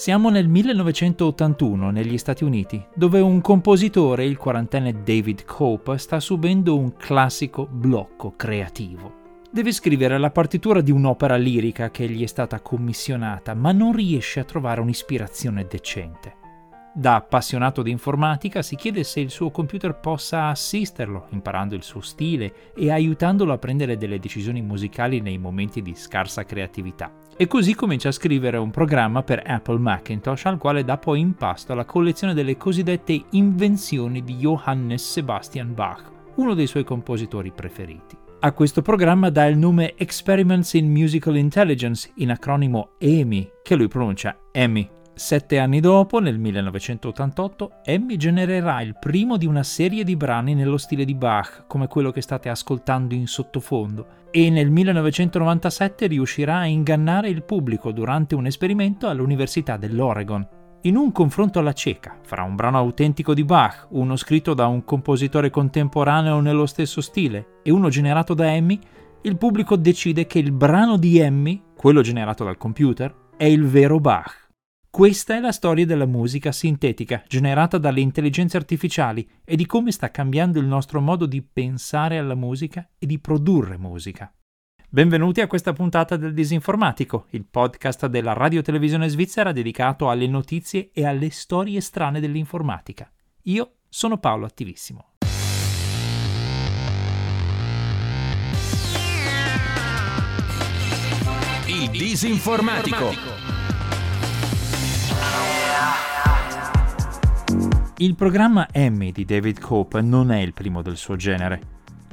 Siamo nel 1981 negli Stati Uniti, dove un compositore, il quarantenne David Cope, sta subendo un classico blocco creativo. Deve scrivere la partitura di un'opera lirica che gli è stata commissionata, ma non riesce a trovare un'ispirazione decente. Da appassionato di informatica si chiede se il suo computer possa assisterlo, imparando il suo stile e aiutandolo a prendere delle decisioni musicali nei momenti di scarsa creatività e così comincia a scrivere un programma per Apple Macintosh al quale dà poi in pasto la collezione delle cosiddette invenzioni di Johannes Sebastian Bach, uno dei suoi compositori preferiti. A questo programma dà il nome Experiments in Musical Intelligence, in acronimo EMI, che lui pronuncia EMI. Sette anni dopo, nel 1988, EMI genererà il primo di una serie di brani nello stile di Bach, come quello che state ascoltando in sottofondo, e nel 1997 riuscirà a ingannare il pubblico durante un esperimento all'Università dell'Oregon. In un confronto alla cieca fra un brano autentico di Bach, uno scritto da un compositore contemporaneo nello stesso stile, e uno generato da Emmy, il pubblico decide che il brano di Emmy, quello generato dal computer, è il vero Bach. Questa è la storia della musica sintetica generata dalle intelligenze artificiali e di come sta cambiando il nostro modo di pensare alla musica e di produrre musica. Benvenuti a questa puntata del Disinformatico, il podcast della radio televisione svizzera dedicato alle notizie e alle storie strane dell'informatica. Io sono Paolo Attivissimo. Il Disinformatico. Il programma Emmy di David Cope non è il primo del suo genere.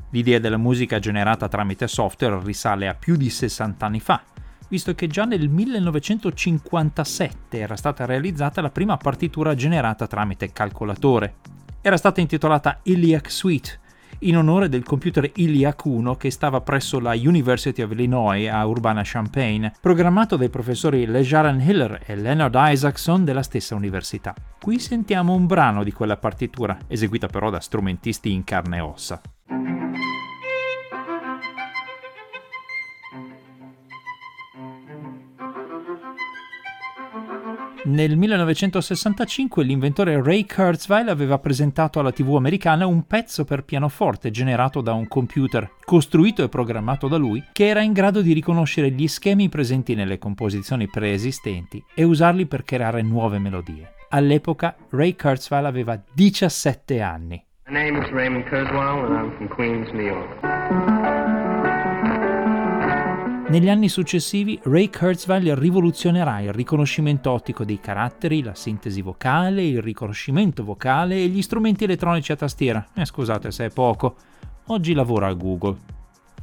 L'idea della musica generata tramite software risale a più di 60 anni fa, visto che già nel 1957 era stata realizzata la prima partitura generata tramite calcolatore. Era stata intitolata Iliac Suite in onore del computer Iliac 1 che stava presso la University of Illinois a Urbana-Champaign, programmato dai professori Lejaran Hiller e Leonard Isaacson della stessa università. Qui sentiamo un brano di quella partitura, eseguita però da strumentisti in carne e ossa. Nel 1965 l'inventore Ray Kurzweil aveva presentato alla TV americana un pezzo per pianoforte generato da un computer, costruito e programmato da lui, che era in grado di riconoscere gli schemi presenti nelle composizioni preesistenti e usarli per creare nuove melodie. All'epoca Ray Kurzweil aveva 17 anni. My name is Raymond Kurzweil and I'm from Queens, New York. Negli anni successivi Ray Kurzweil rivoluzionerà il riconoscimento ottico dei caratteri, la sintesi vocale, il riconoscimento vocale e gli strumenti elettronici a tastiera. Eh, scusate se è poco. Oggi lavora a Google.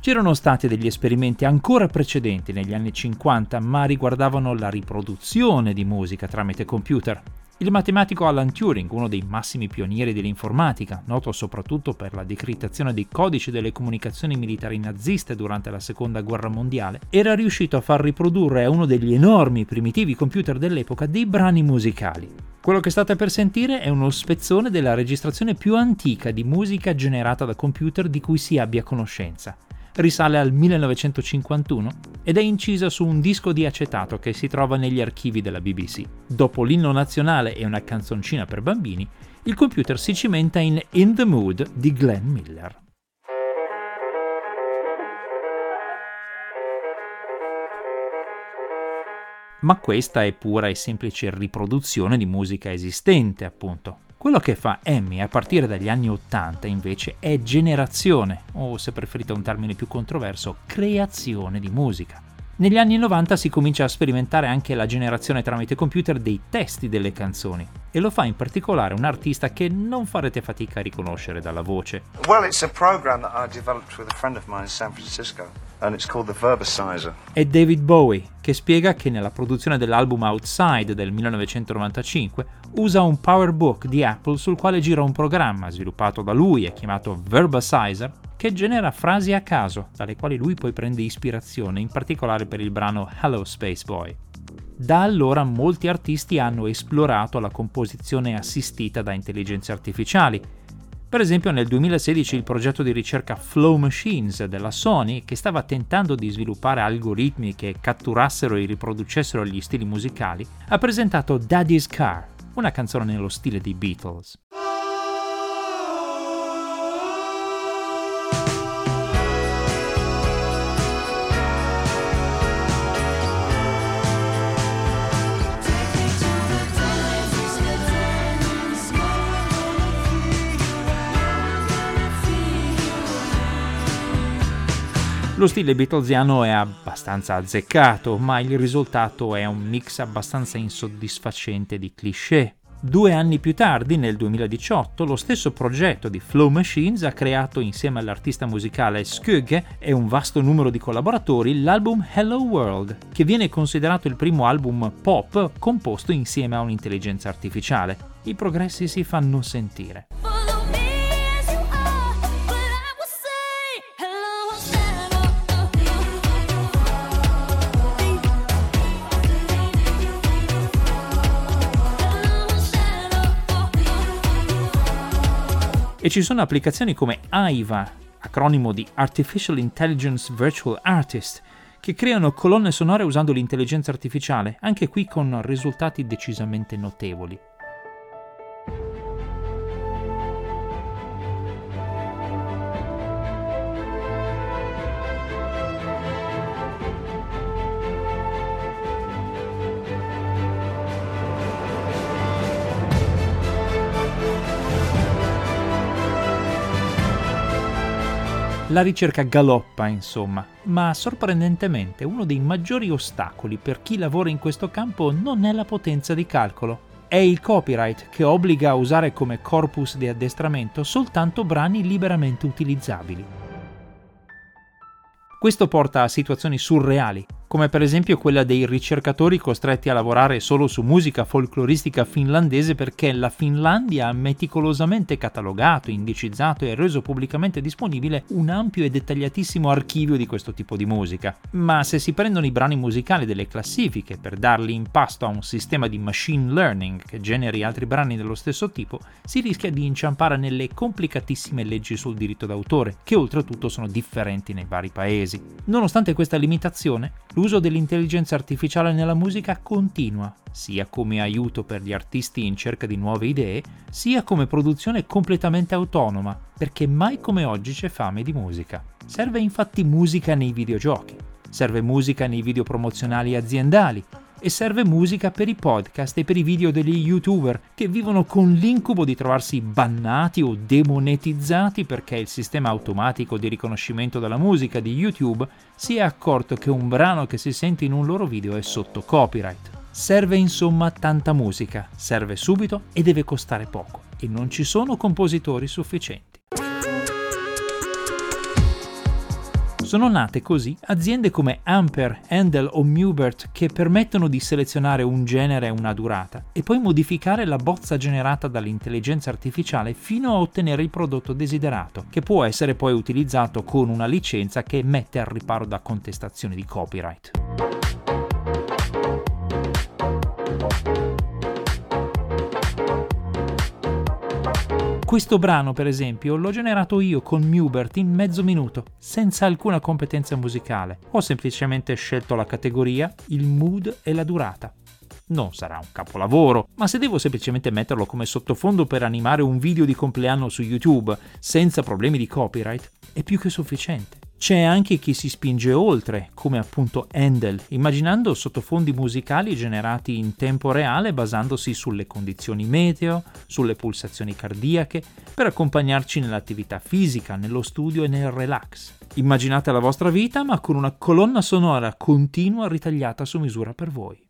C'erano stati degli esperimenti ancora precedenti negli anni 50, ma riguardavano la riproduzione di musica tramite computer. Il matematico Alan Turing, uno dei massimi pionieri dell'informatica, noto soprattutto per la decrittazione dei codici delle comunicazioni militari naziste durante la Seconda Guerra Mondiale, era riuscito a far riprodurre a uno degli enormi primitivi computer dell'epoca dei brani musicali. Quello che state per sentire è uno spezzone della registrazione più antica di musica generata da computer di cui si abbia conoscenza risale al 1951 ed è incisa su un disco di acetato che si trova negli archivi della BBC. Dopo l'inno nazionale e una canzoncina per bambini, il computer si cimenta in In the Mood di Glenn Miller. Ma questa è pura e semplice riproduzione di musica esistente, appunto. Quello che fa Emmy a partire dagli anni 80 invece è generazione, o se preferite un termine più controverso, creazione di musica. Negli anni 90 si comincia a sperimentare anche la generazione tramite computer dei testi delle canzoni e lo fa in particolare un artista che non farete fatica a riconoscere dalla voce. Well, it's a program that I developed with a friend of mine in San Francisco È David Bowie che spiega che nella produzione dell'album Outside del 1995 usa un PowerBook di Apple sul quale gira un programma sviluppato da lui e chiamato Verbicizer che genera frasi a caso, dalle quali lui poi prende ispirazione, in particolare per il brano Hello Space Boy. Da allora molti artisti hanno esplorato la composizione assistita da intelligenze artificiali, Per esempio nel 2016 il progetto di ricerca Flow Machines della Sony, che stava tentando di sviluppare algoritmi che catturassero e riproducessero gli stili musicali, ha presentato Daddy's Car, una canzone nello stile dei Beatles. Lo stile beatlesiano è abbastanza azzeccato, ma il risultato è un mix abbastanza insoddisfacente di cliché. Due anni più tardi, nel 2018, lo stesso progetto di Flow Machines ha creato insieme all'artista musicale Skugge e un vasto numero di collaboratori l'album Hello World, che viene considerato il primo album pop composto insieme a un'intelligenza artificiale. I progressi si fanno sentire. E ci sono applicazioni come AIVA, acronimo di Artificial Intelligence Virtual Artist, che creano colonne sonore usando l'intelligenza artificiale, anche qui con risultati decisamente notevoli. La ricerca galoppa, insomma, ma sorprendentemente uno dei maggiori ostacoli per chi lavora in questo campo non è la potenza di calcolo, è il copyright che obbliga a usare come corpus di addestramento soltanto brani liberamente utilizzabili. Questo porta a situazioni surreali, come per esempio quella dei ricercatori costretti a lavorare solo su musica folcloristica finlandese perché la Finlandia ha meticolosamente catalogato, indicizzato e reso pubblicamente disponibile un ampio e dettagliatissimo archivio di questo tipo di musica. Ma se si prendono i brani musicali delle classifiche per darli in pasto a un sistema di machine learning che generi altri brani dello stesso tipo, si rischia di inciampare nelle complicatissime leggi sul diritto d'autore, che oltretutto sono differenti nei vari paesi. Nonostante questa limitazione, l'uso dell'intelligenza artificiale nella musica continua, sia come aiuto per gli artisti in cerca di nuove idee, sia come produzione completamente autonoma, perché mai come oggi c'è fame di musica. Serve infatti musica nei videogiochi, serve musica nei video promozionali aziendali, e serve musica per i podcast e per i video degli youtuber che vivono con l'incubo di trovarsi bannati o demonetizzati perché il sistema automatico di riconoscimento della musica di YouTube si è accorto che un brano che si sente in un loro video è sotto copyright. Serve insomma tanta musica, serve subito e deve costare poco e non ci sono compositori sufficienti. Sono nate così aziende come Ampere, Handel o Mubert che permettono di selezionare un genere e una durata e poi modificare la bozza generata dall'intelligenza artificiale fino a ottenere il prodotto desiderato, che può essere poi utilizzato con una licenza che mette al riparo da contestazioni di copyright. Questo brano, per esempio, l'ho generato io con Mubert in mezzo minuto, senza alcuna competenza musicale. Ho semplicemente scelto la categoria, il mood e la durata. Non sarà un capolavoro, ma se devo semplicemente metterlo come sottofondo per animare un video di compleanno su YouTube senza problemi di copyright, è più che sufficiente. C'è anche chi si spinge oltre, come appunto Handel, immaginando sottofondi musicali generati in tempo reale basandosi sulle condizioni meteo, sulle pulsazioni cardiache, per accompagnarci nell'attività fisica, nello studio e nel relax. Immaginate la vostra vita ma con una colonna sonora continua ritagliata su misura per voi.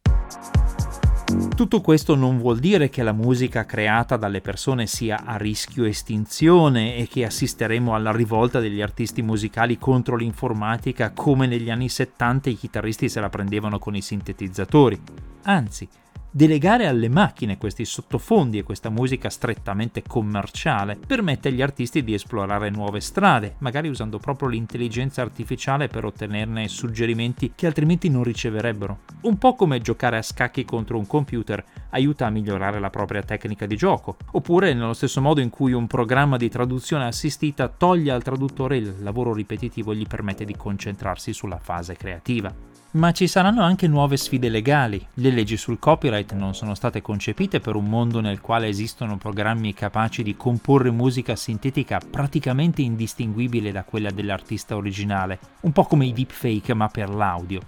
Tutto questo non vuol dire che la musica creata dalle persone sia a rischio estinzione e che assisteremo alla rivolta degli artisti musicali contro l'informatica come negli anni 70 i chitarristi se la prendevano con i sintetizzatori. Anzi, Delegare alle macchine questi sottofondi e questa musica strettamente commerciale permette agli artisti di esplorare nuove strade, magari usando proprio l'intelligenza artificiale per ottenerne suggerimenti che altrimenti non riceverebbero. Un po' come giocare a scacchi contro un computer aiuta a migliorare la propria tecnica di gioco, oppure nello stesso modo in cui un programma di traduzione assistita toglie al traduttore il lavoro ripetitivo e gli permette di concentrarsi sulla fase creativa. Ma ci saranno anche nuove sfide legali. Le leggi sul copyright non sono state concepite per un mondo nel quale esistono programmi capaci di comporre musica sintetica praticamente indistinguibile da quella dell'artista originale, un po' come i deepfake ma per l'audio.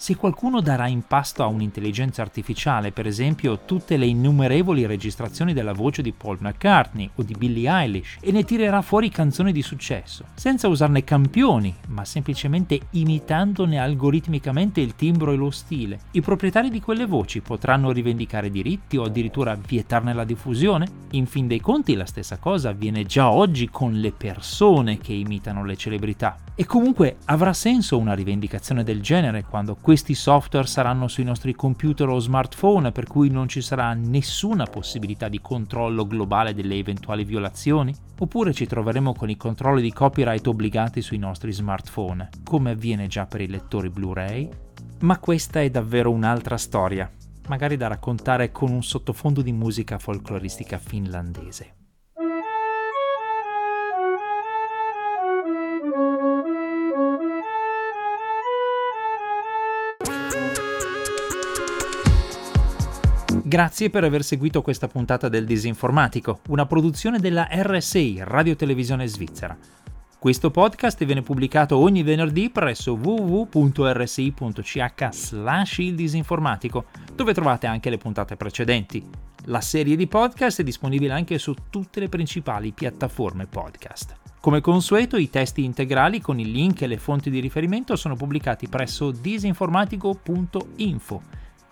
Se qualcuno darà in pasto a un'intelligenza artificiale, per esempio, tutte le innumerevoli registrazioni della voce di Paul McCartney o di Billie Eilish e ne tirerà fuori canzoni di successo, senza usarne campioni, ma semplicemente imitandone algoritmicamente il timbro e lo stile, i proprietari di quelle voci potranno rivendicare diritti o addirittura vietarne la diffusione? In fin dei conti la stessa cosa avviene già oggi con le persone che imitano le celebrità. E comunque avrà senso una rivendicazione del genere quando questi software saranno sui nostri computer o smartphone, per cui non ci sarà nessuna possibilità di controllo globale delle eventuali violazioni? Oppure ci troveremo con i controlli di copyright obbligati sui nostri smartphone, come avviene già per i lettori Blu-ray? Ma questa è davvero un'altra storia, magari da raccontare con un sottofondo di musica folcloristica finlandese. Grazie per aver seguito questa puntata del Disinformatico, una produzione della RSI, Radio Televisione Svizzera. Questo podcast viene pubblicato ogni venerdì presso www.rsi.ch il disinformatico, dove trovate anche le puntate precedenti. La serie di podcast è disponibile anche su tutte le principali piattaforme podcast. Come consueto, i testi integrali con i link e le fonti di riferimento sono pubblicati presso disinformatico.info